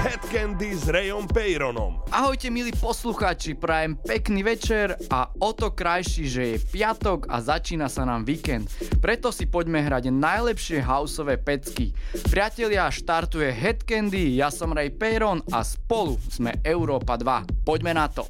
Head Candy s Rayom Peyronom. Ahojte milí poslucháči, prajem pekný večer a o to krajší, že je piatok a začína sa nám víkend. Preto si poďme hrať najlepšie houseové pecky. Priatelia, štartuje Head Candy, ja som Ray Peyron a spolu sme Európa 2. Poďme na to.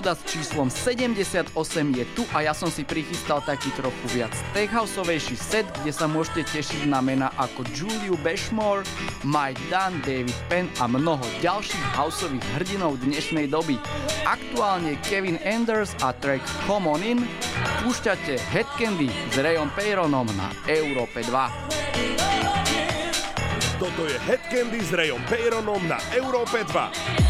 Epizóda s číslom 78 je tu a ja som si prichystal taký trochu viac techhouseovejší set, kde sa môžete tešiť na mena ako Juliu Bashmore, Mike Dunn, David Penn a mnoho ďalších houseových hrdinov dnešnej doby. Aktuálne Kevin Anders a track Come On In púšťate Head Candy s Rayom Peyronom na Európe 2. Toto je Head Candy s Rayom Peyronom na Európe 2.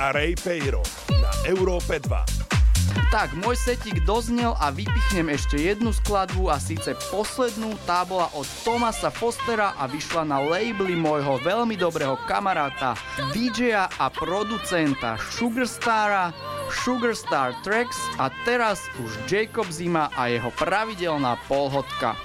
a Ray Peiro na Európe 2. Tak, môj setík doznel a vypichnem ešte jednu skladbu a síce poslednú, tá bola od Tomasa Fostera a vyšla na labely môjho veľmi dobrého kamaráta, DJa a producenta Sugarstara, Sugarstar Tracks a teraz už Jacob Zima a jeho pravidelná polhodka.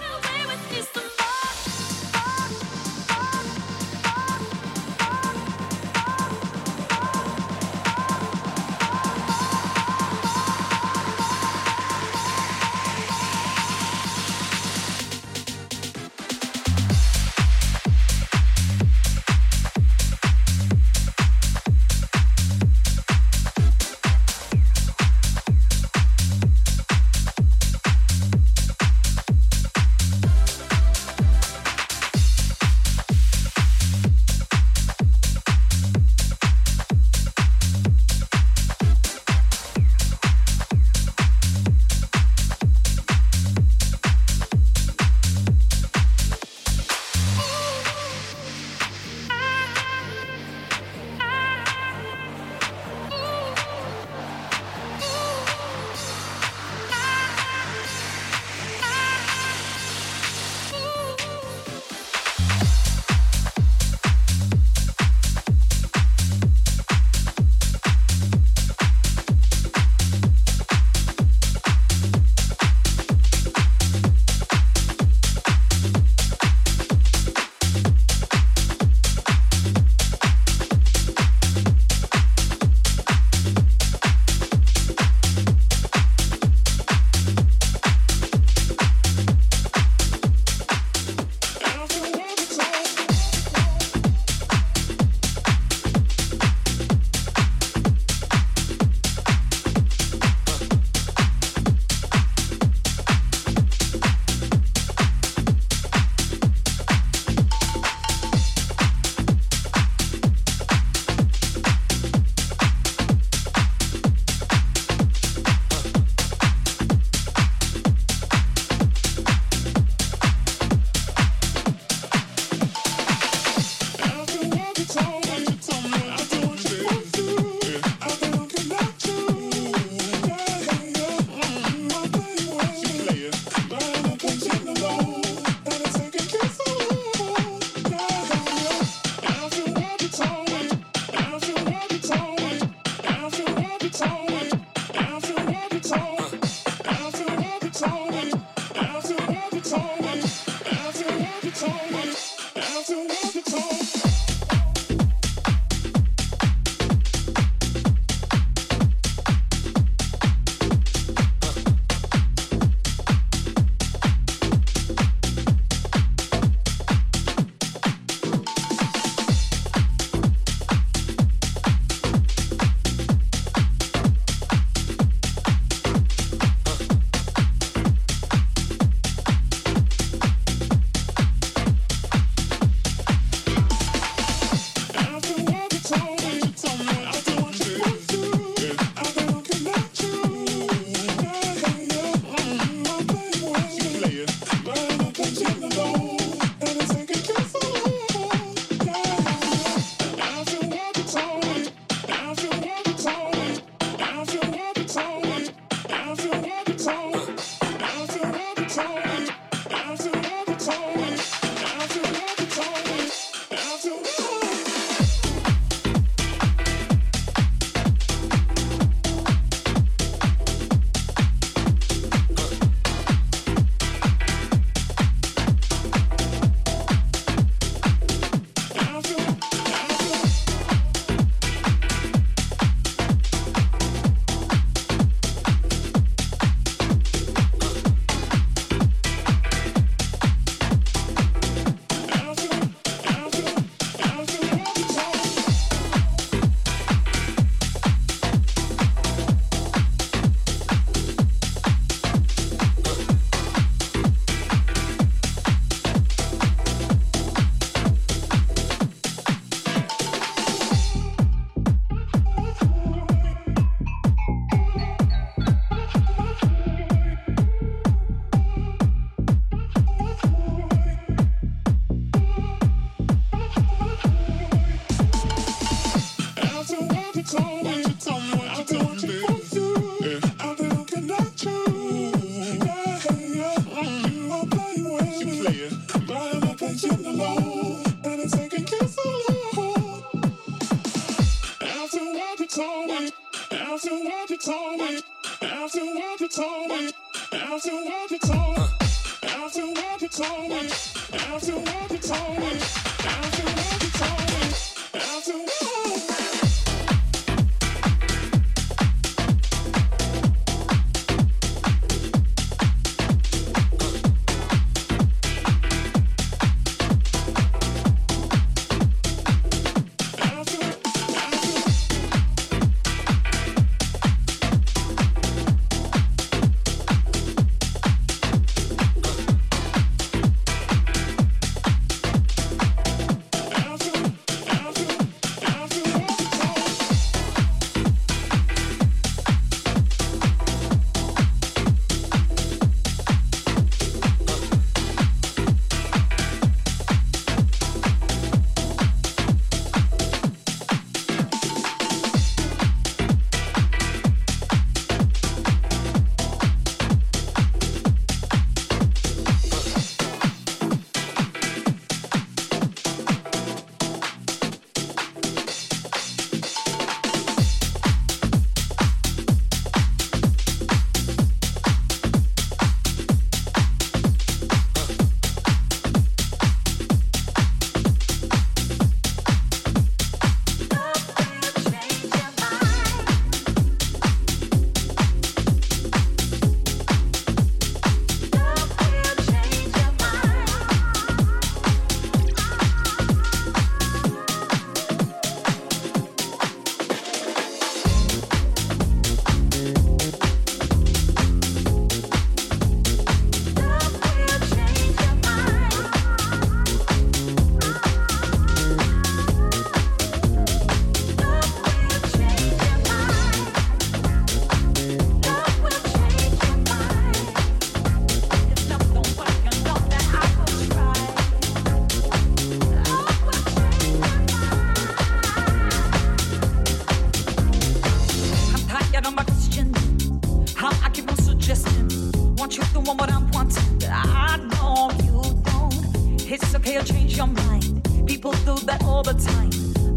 truth and want what I'm wanting. I know you don't. It's okay, you'll change your mind. People do that all the time.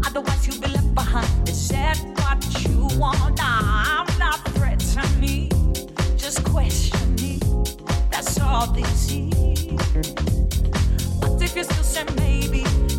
Otherwise, you'll be left behind. Is that what you want? Nah, I'm not threatening. Just question me. That's all they see. But if you still say maybe.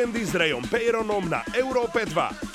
Candy s Rayom Peyronom na Európe 2.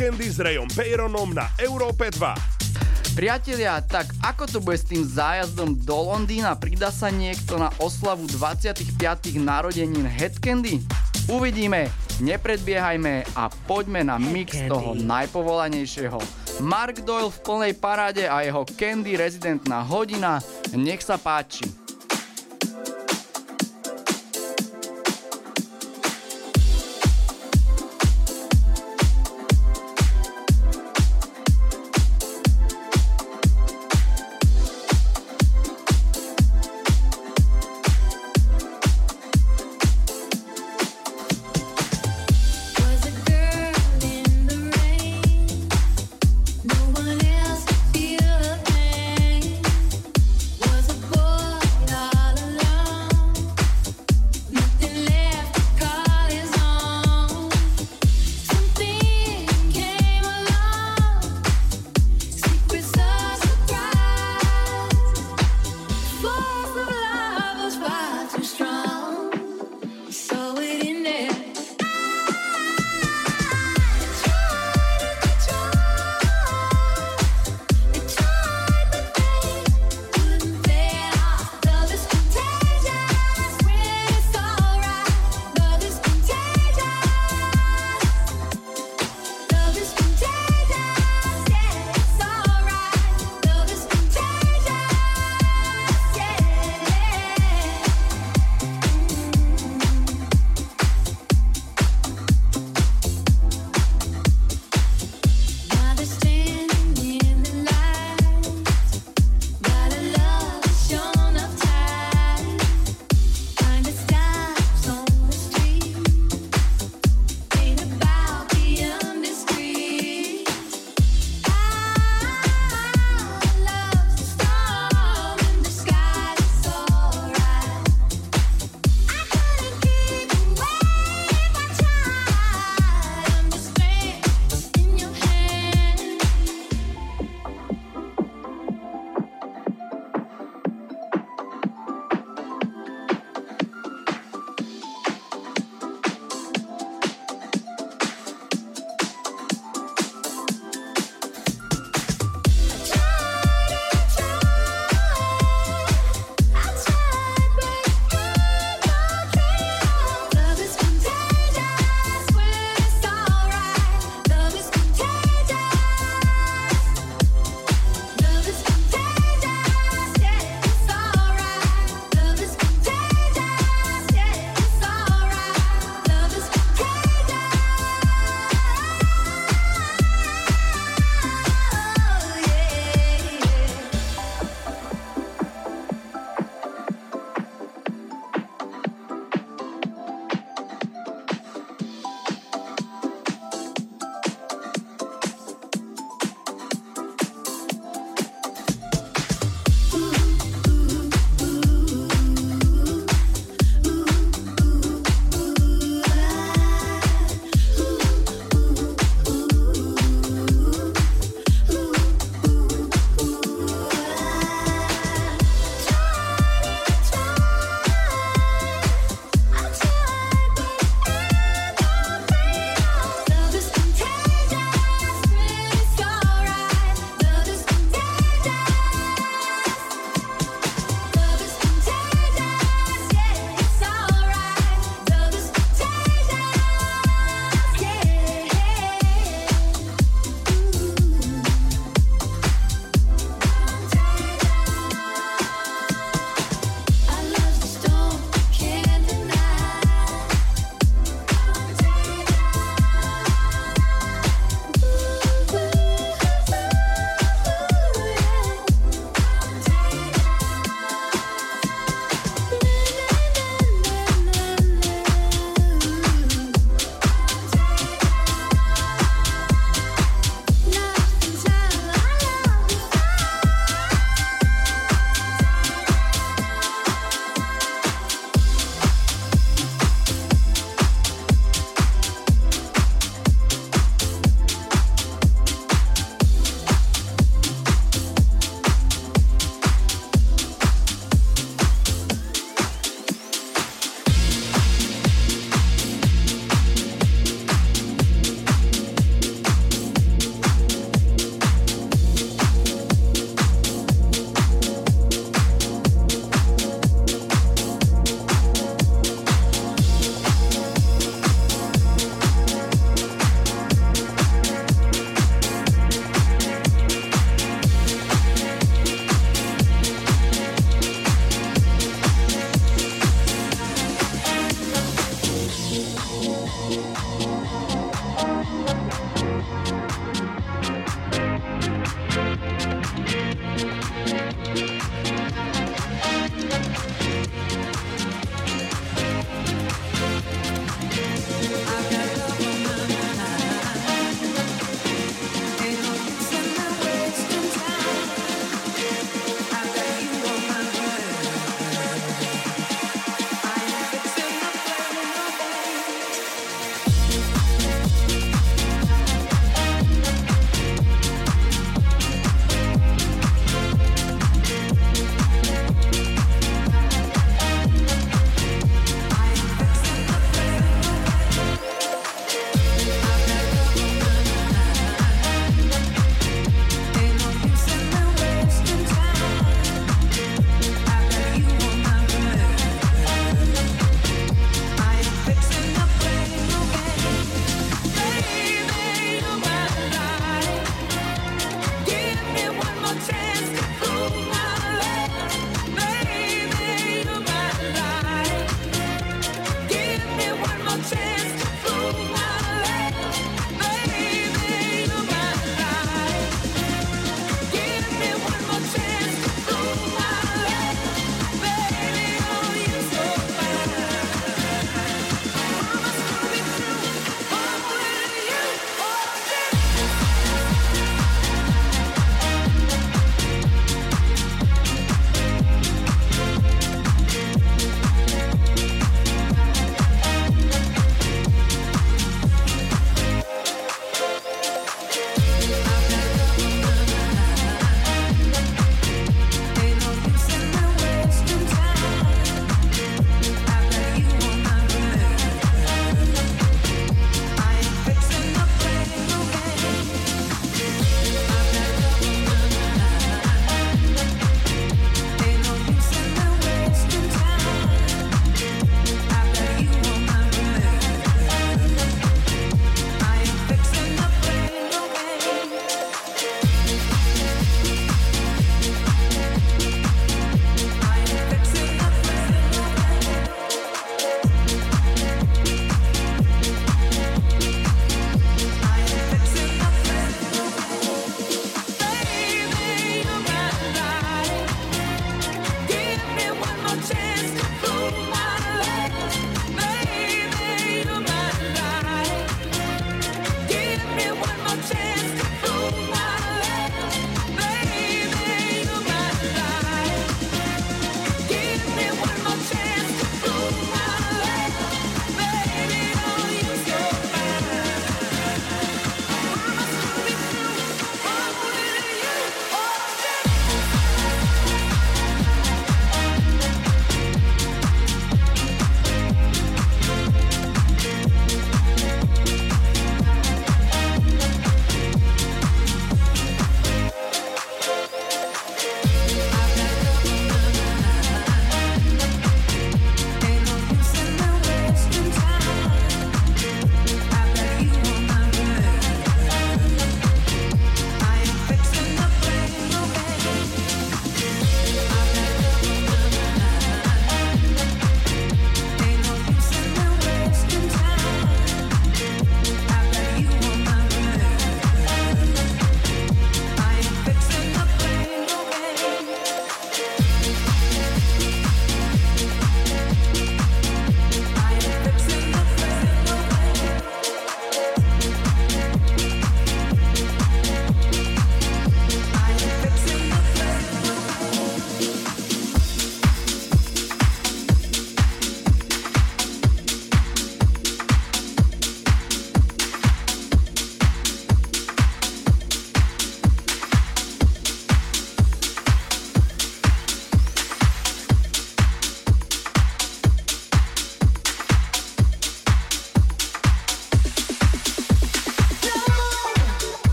Candy s Rayom Peyronom na Európe 2. Priatelia, tak ako to bude s tým zájazdom do Londýna? Pridá sa niekto na oslavu 25. narodenín Headcandy? Uvidíme, nepredbiehajme a poďme na mix toho najpovolanejšieho. Mark Doyle v plnej paráde a jeho Candy rezidentná hodina. Nech sa páči.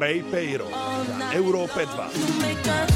Ray Peiro na Európe 2.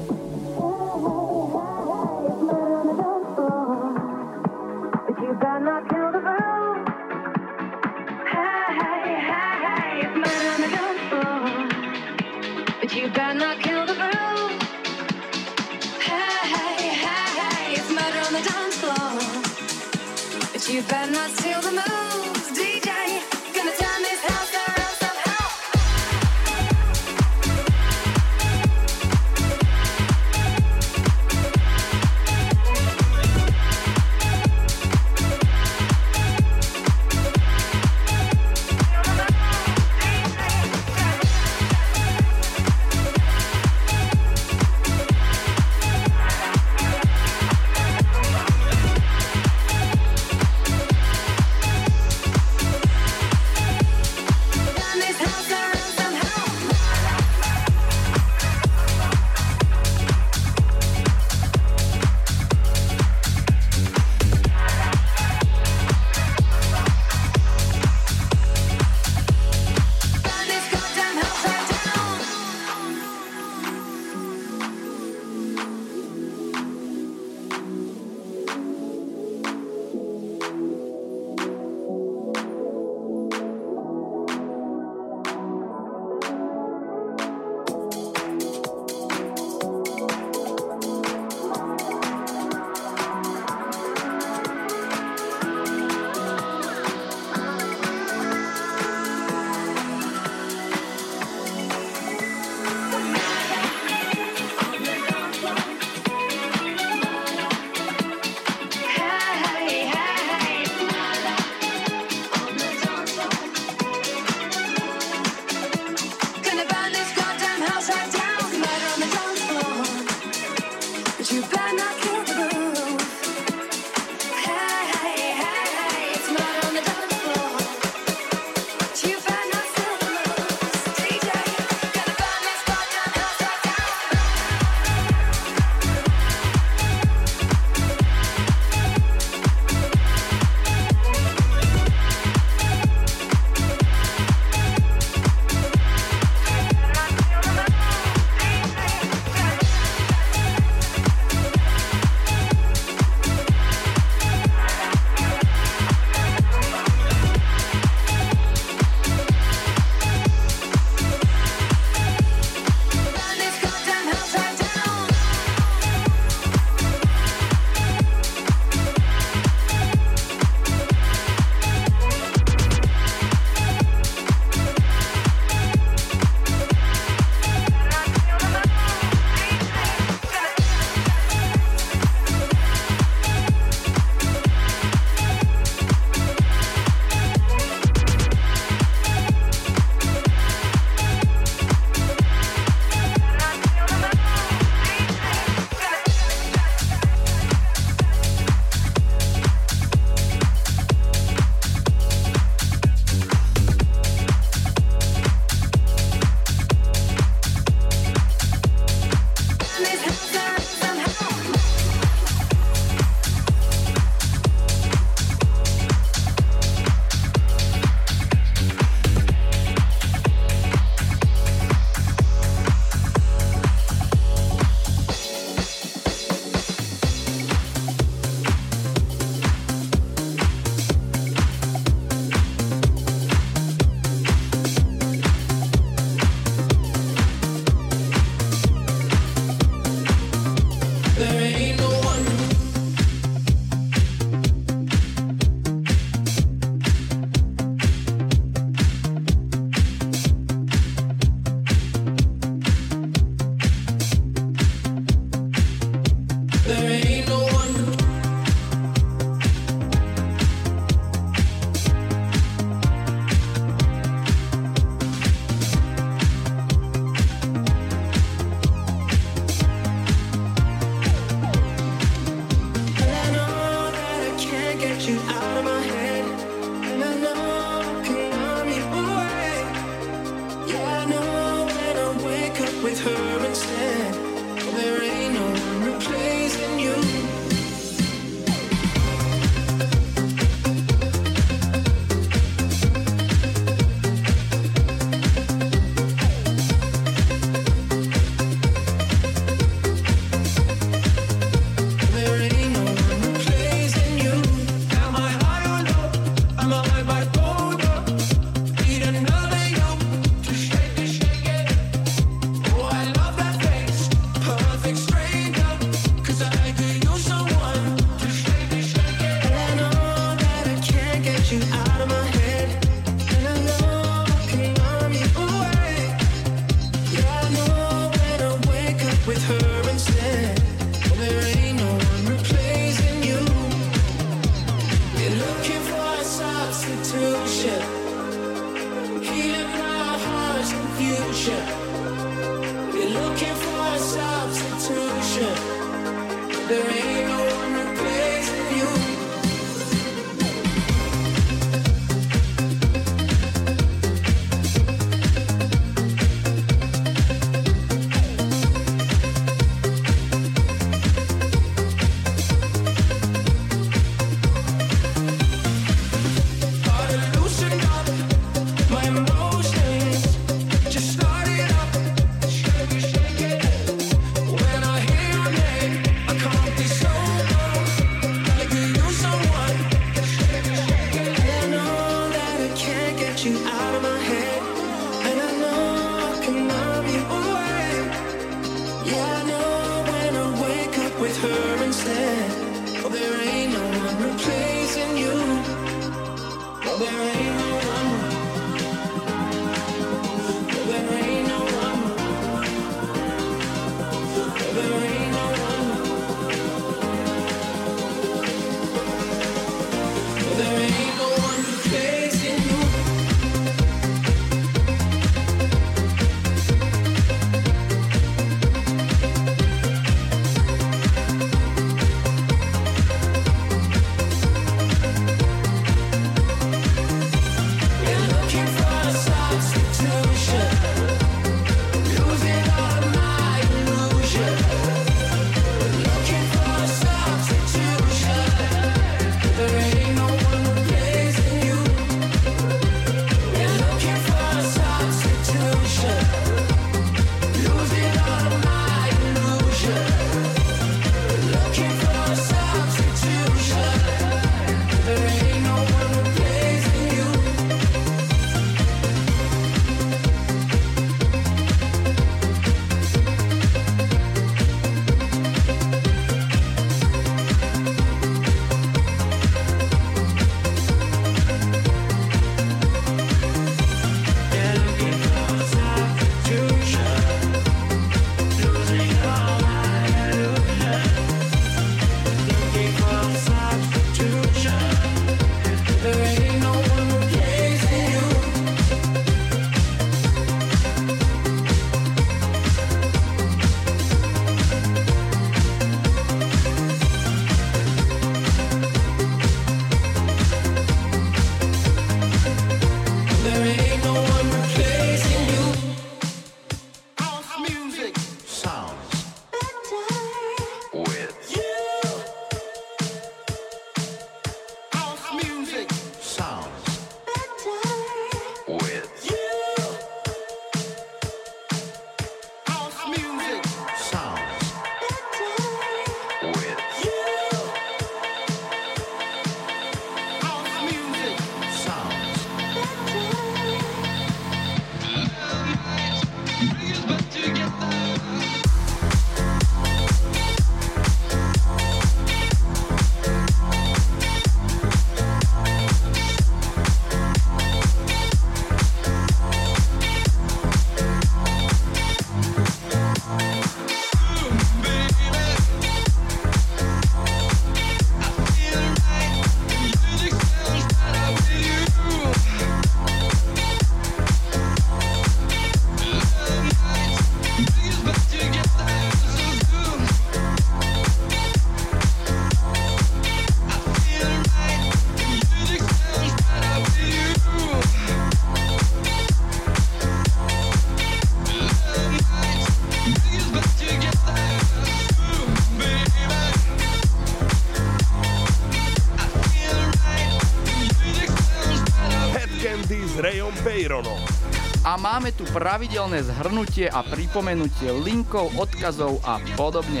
a máme tu pravidelné zhrnutie a pripomenutie linkov, odkazov a podobne.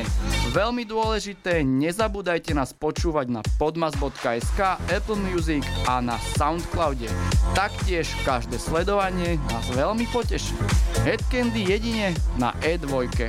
Veľmi dôležité, nezabúdajte nás počúvať na podmas.sk, Apple Music a na Soundcloude. Taktiež každé sledovanie nás veľmi poteší. Headcandy jedine na E2.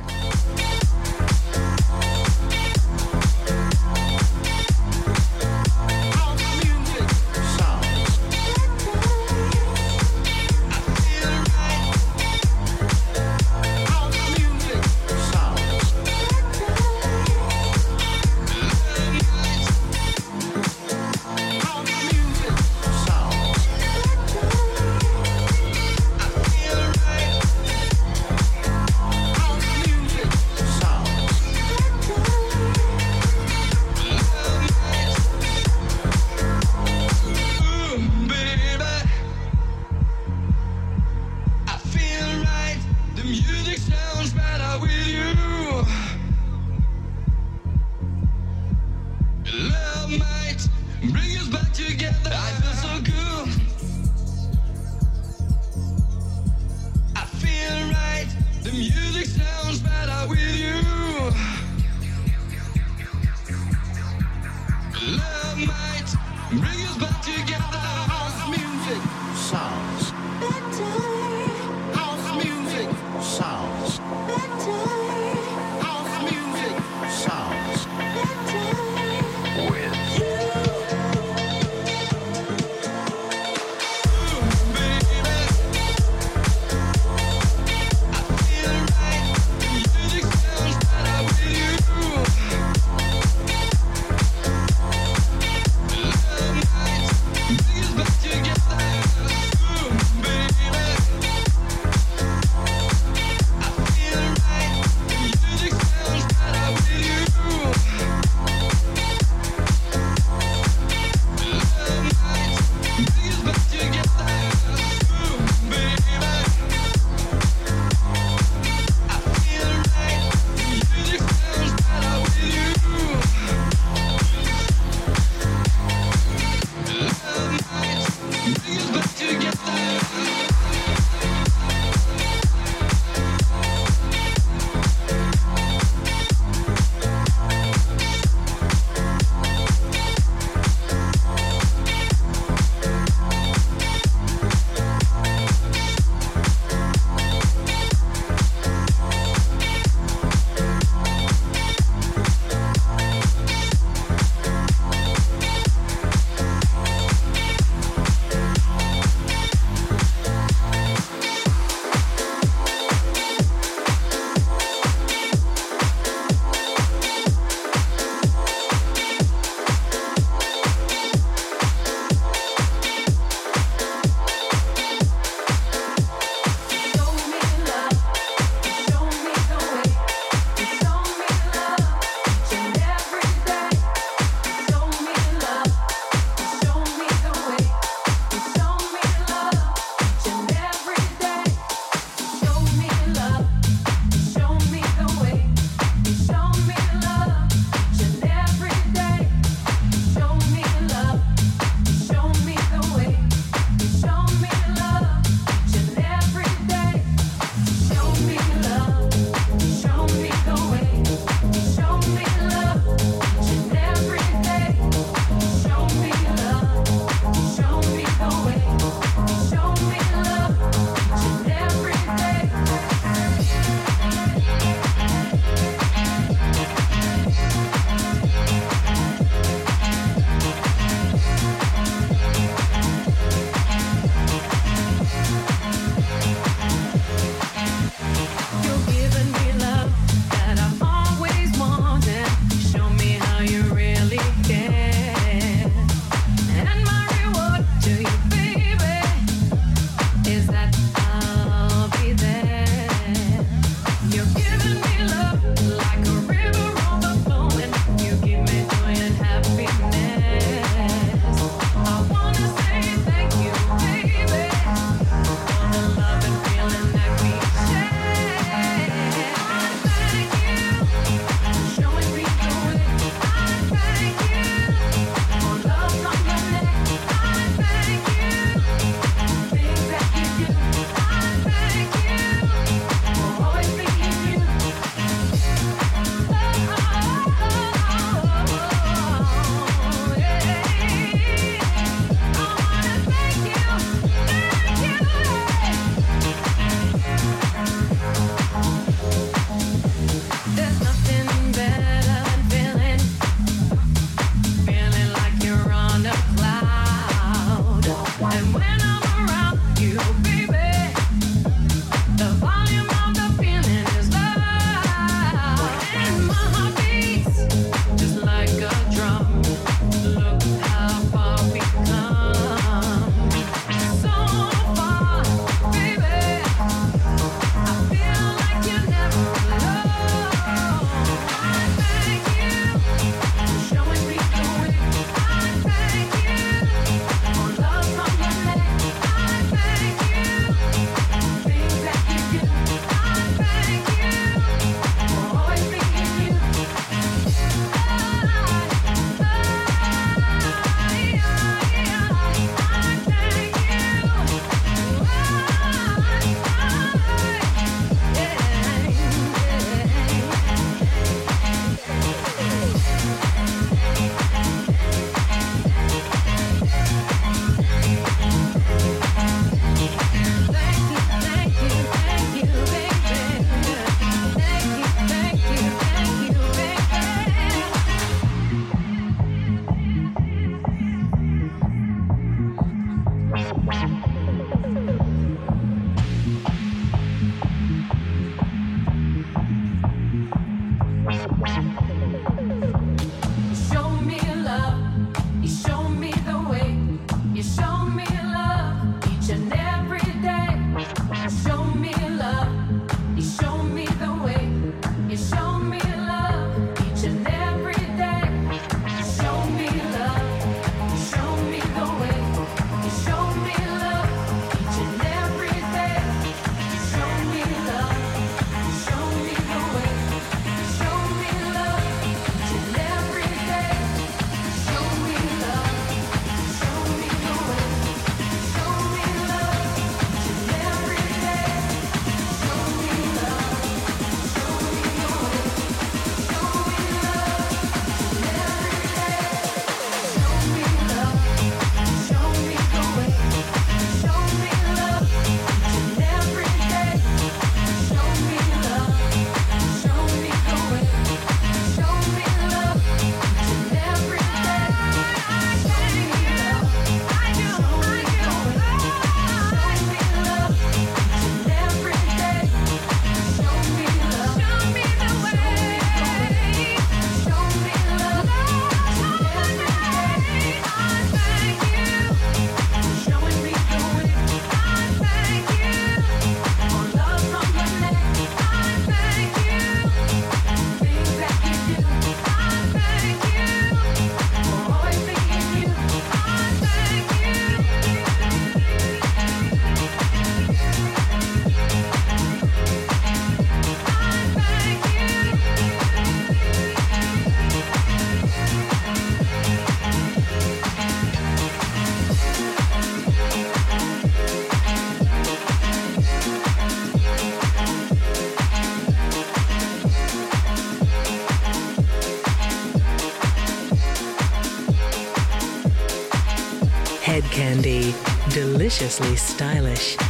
stylish.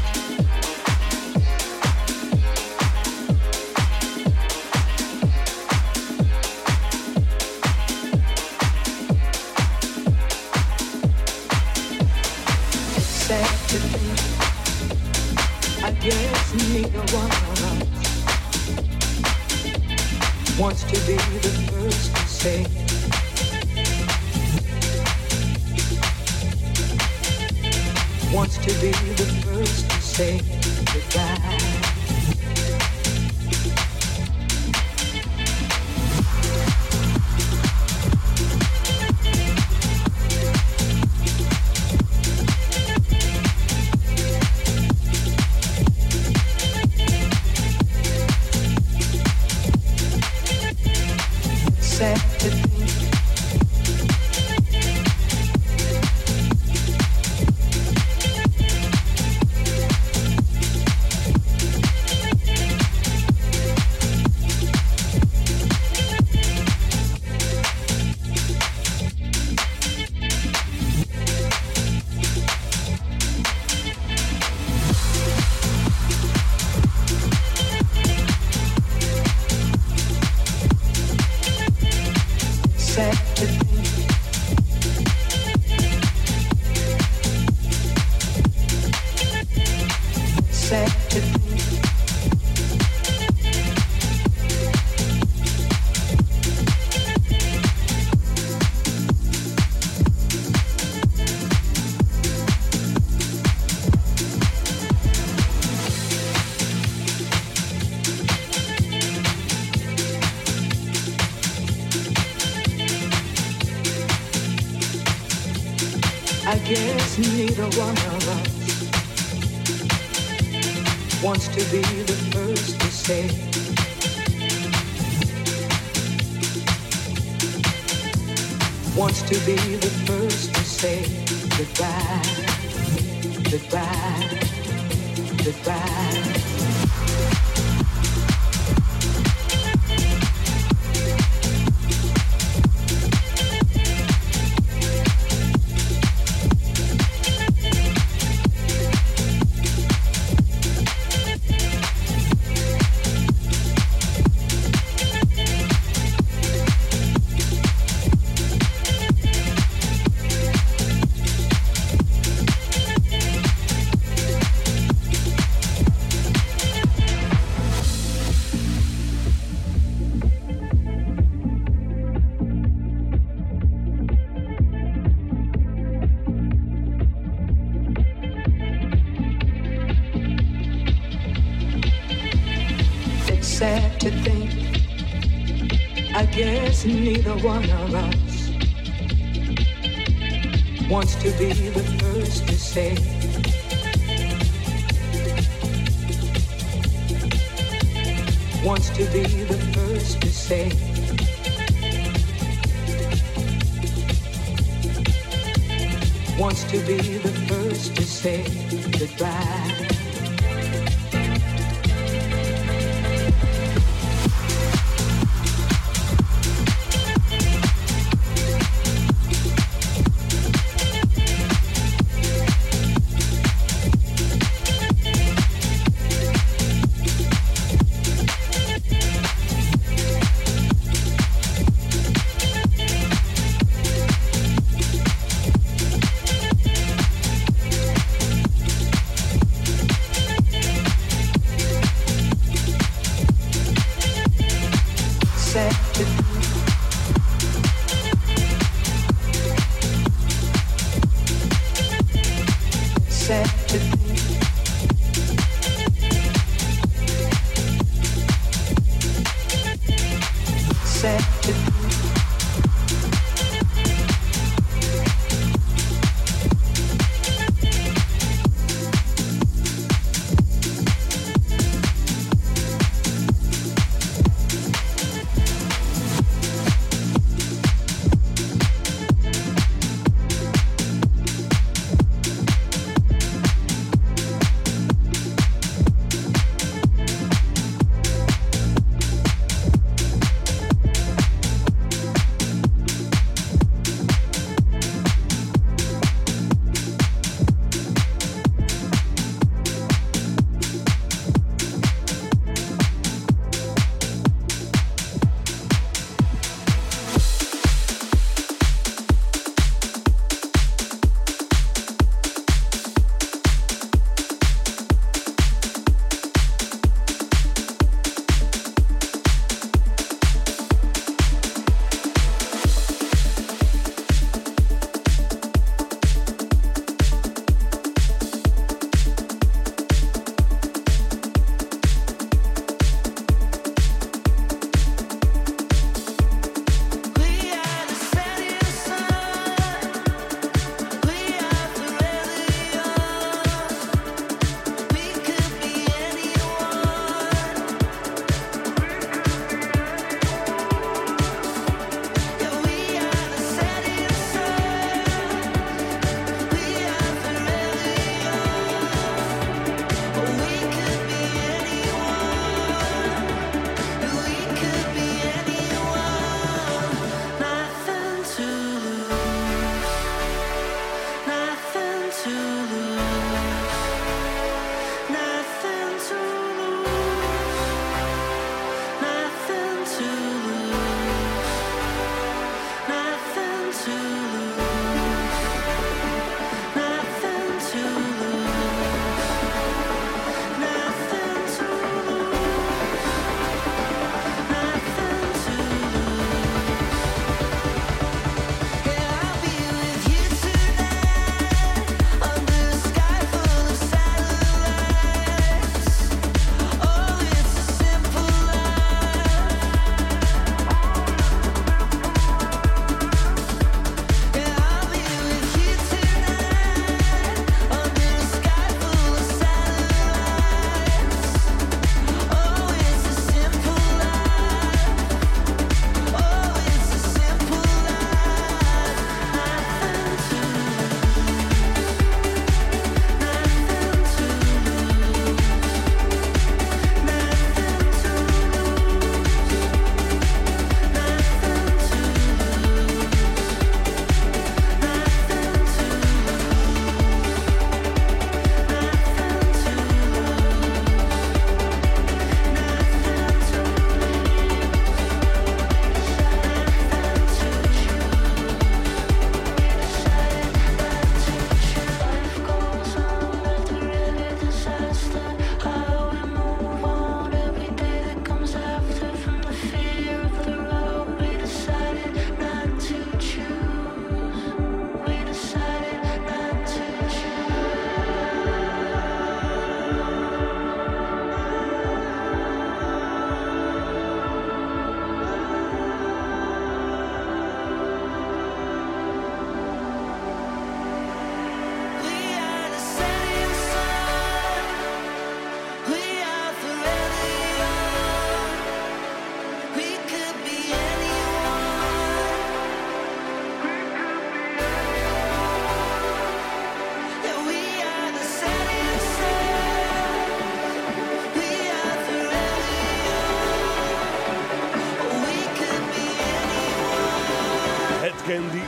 one. one of us wants to be the first to say.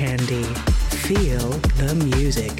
Candy. Feel the music.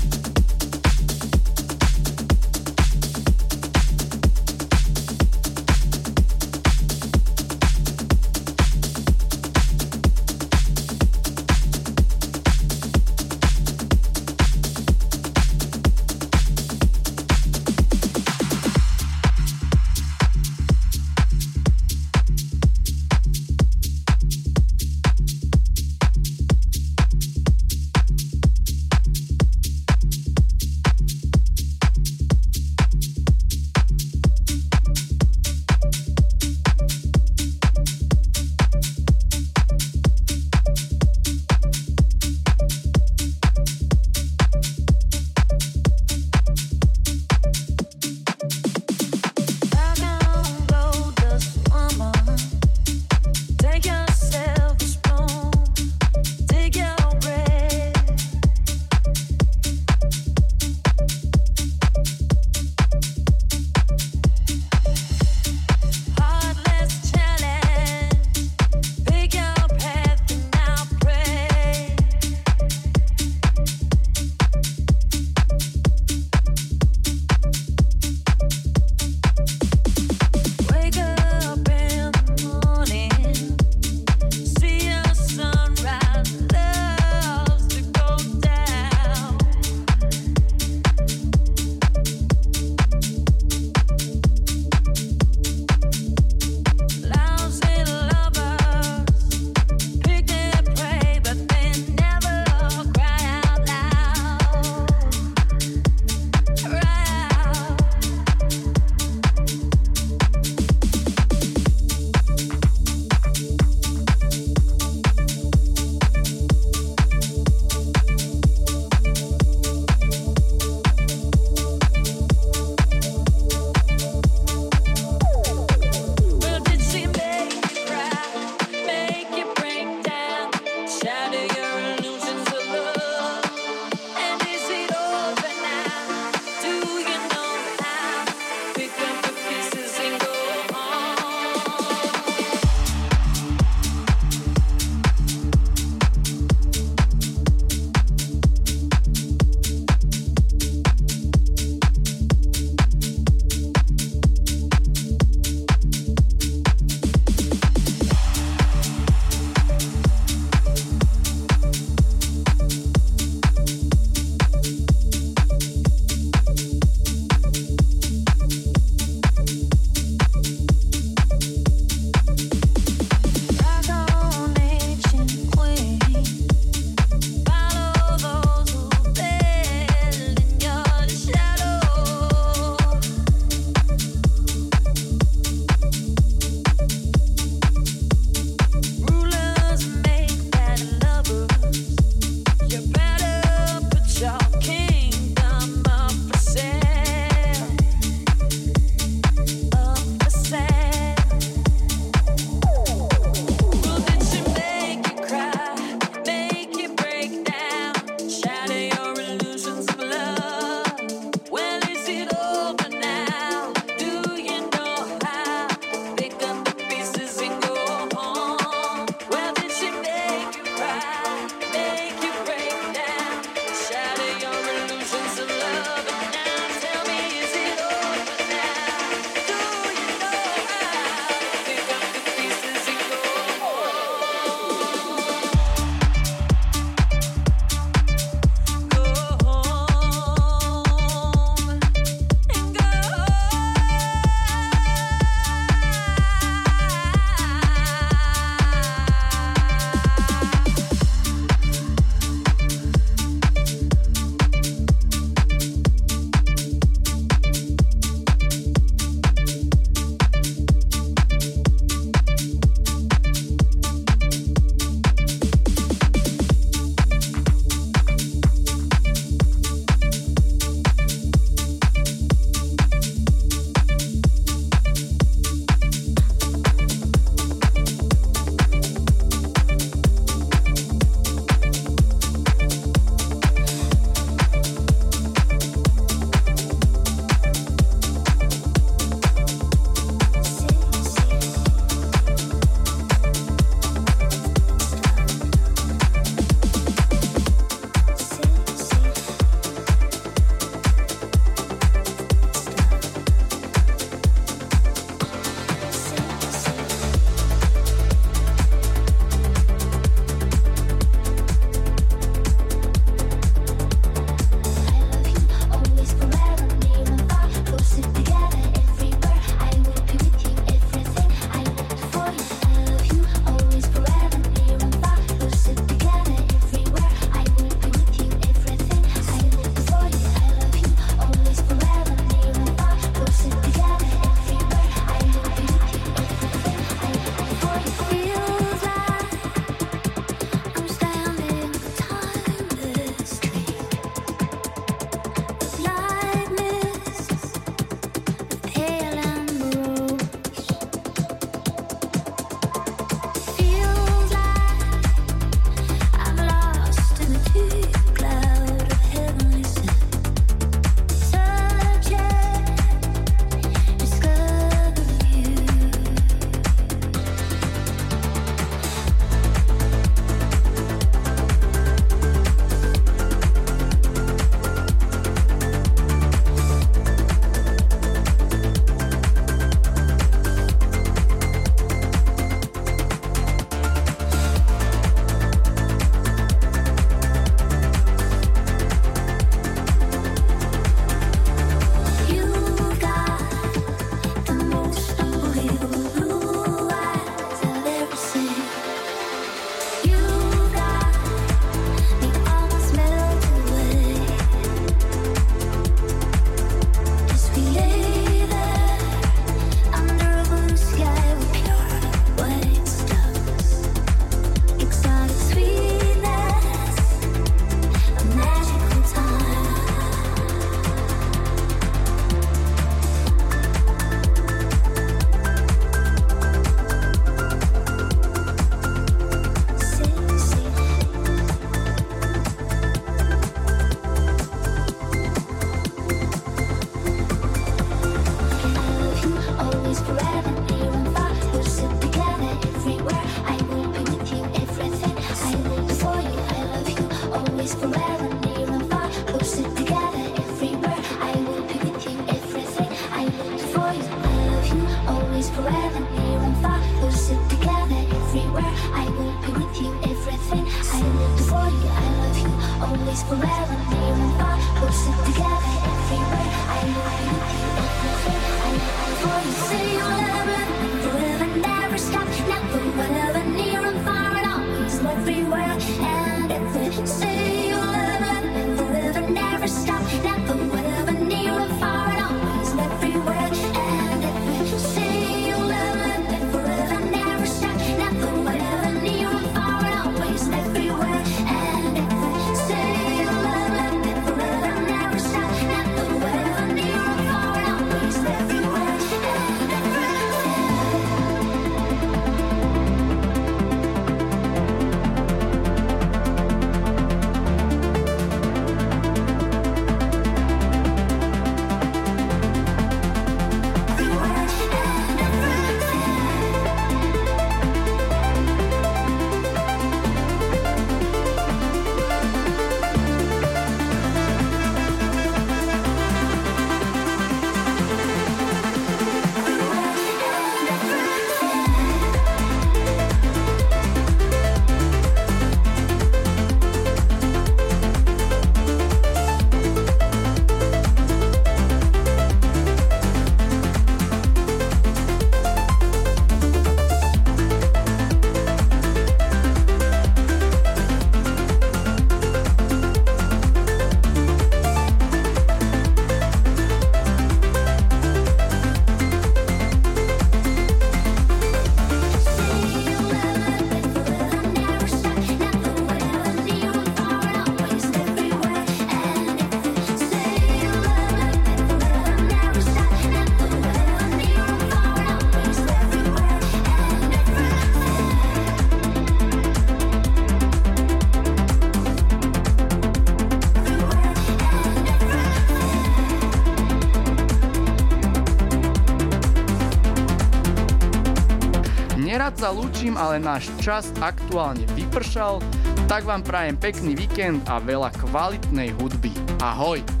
Sa lúčim, ale náš čas aktuálne vypršal, tak vám prajem pekný víkend a veľa kvalitnej hudby. Ahoj!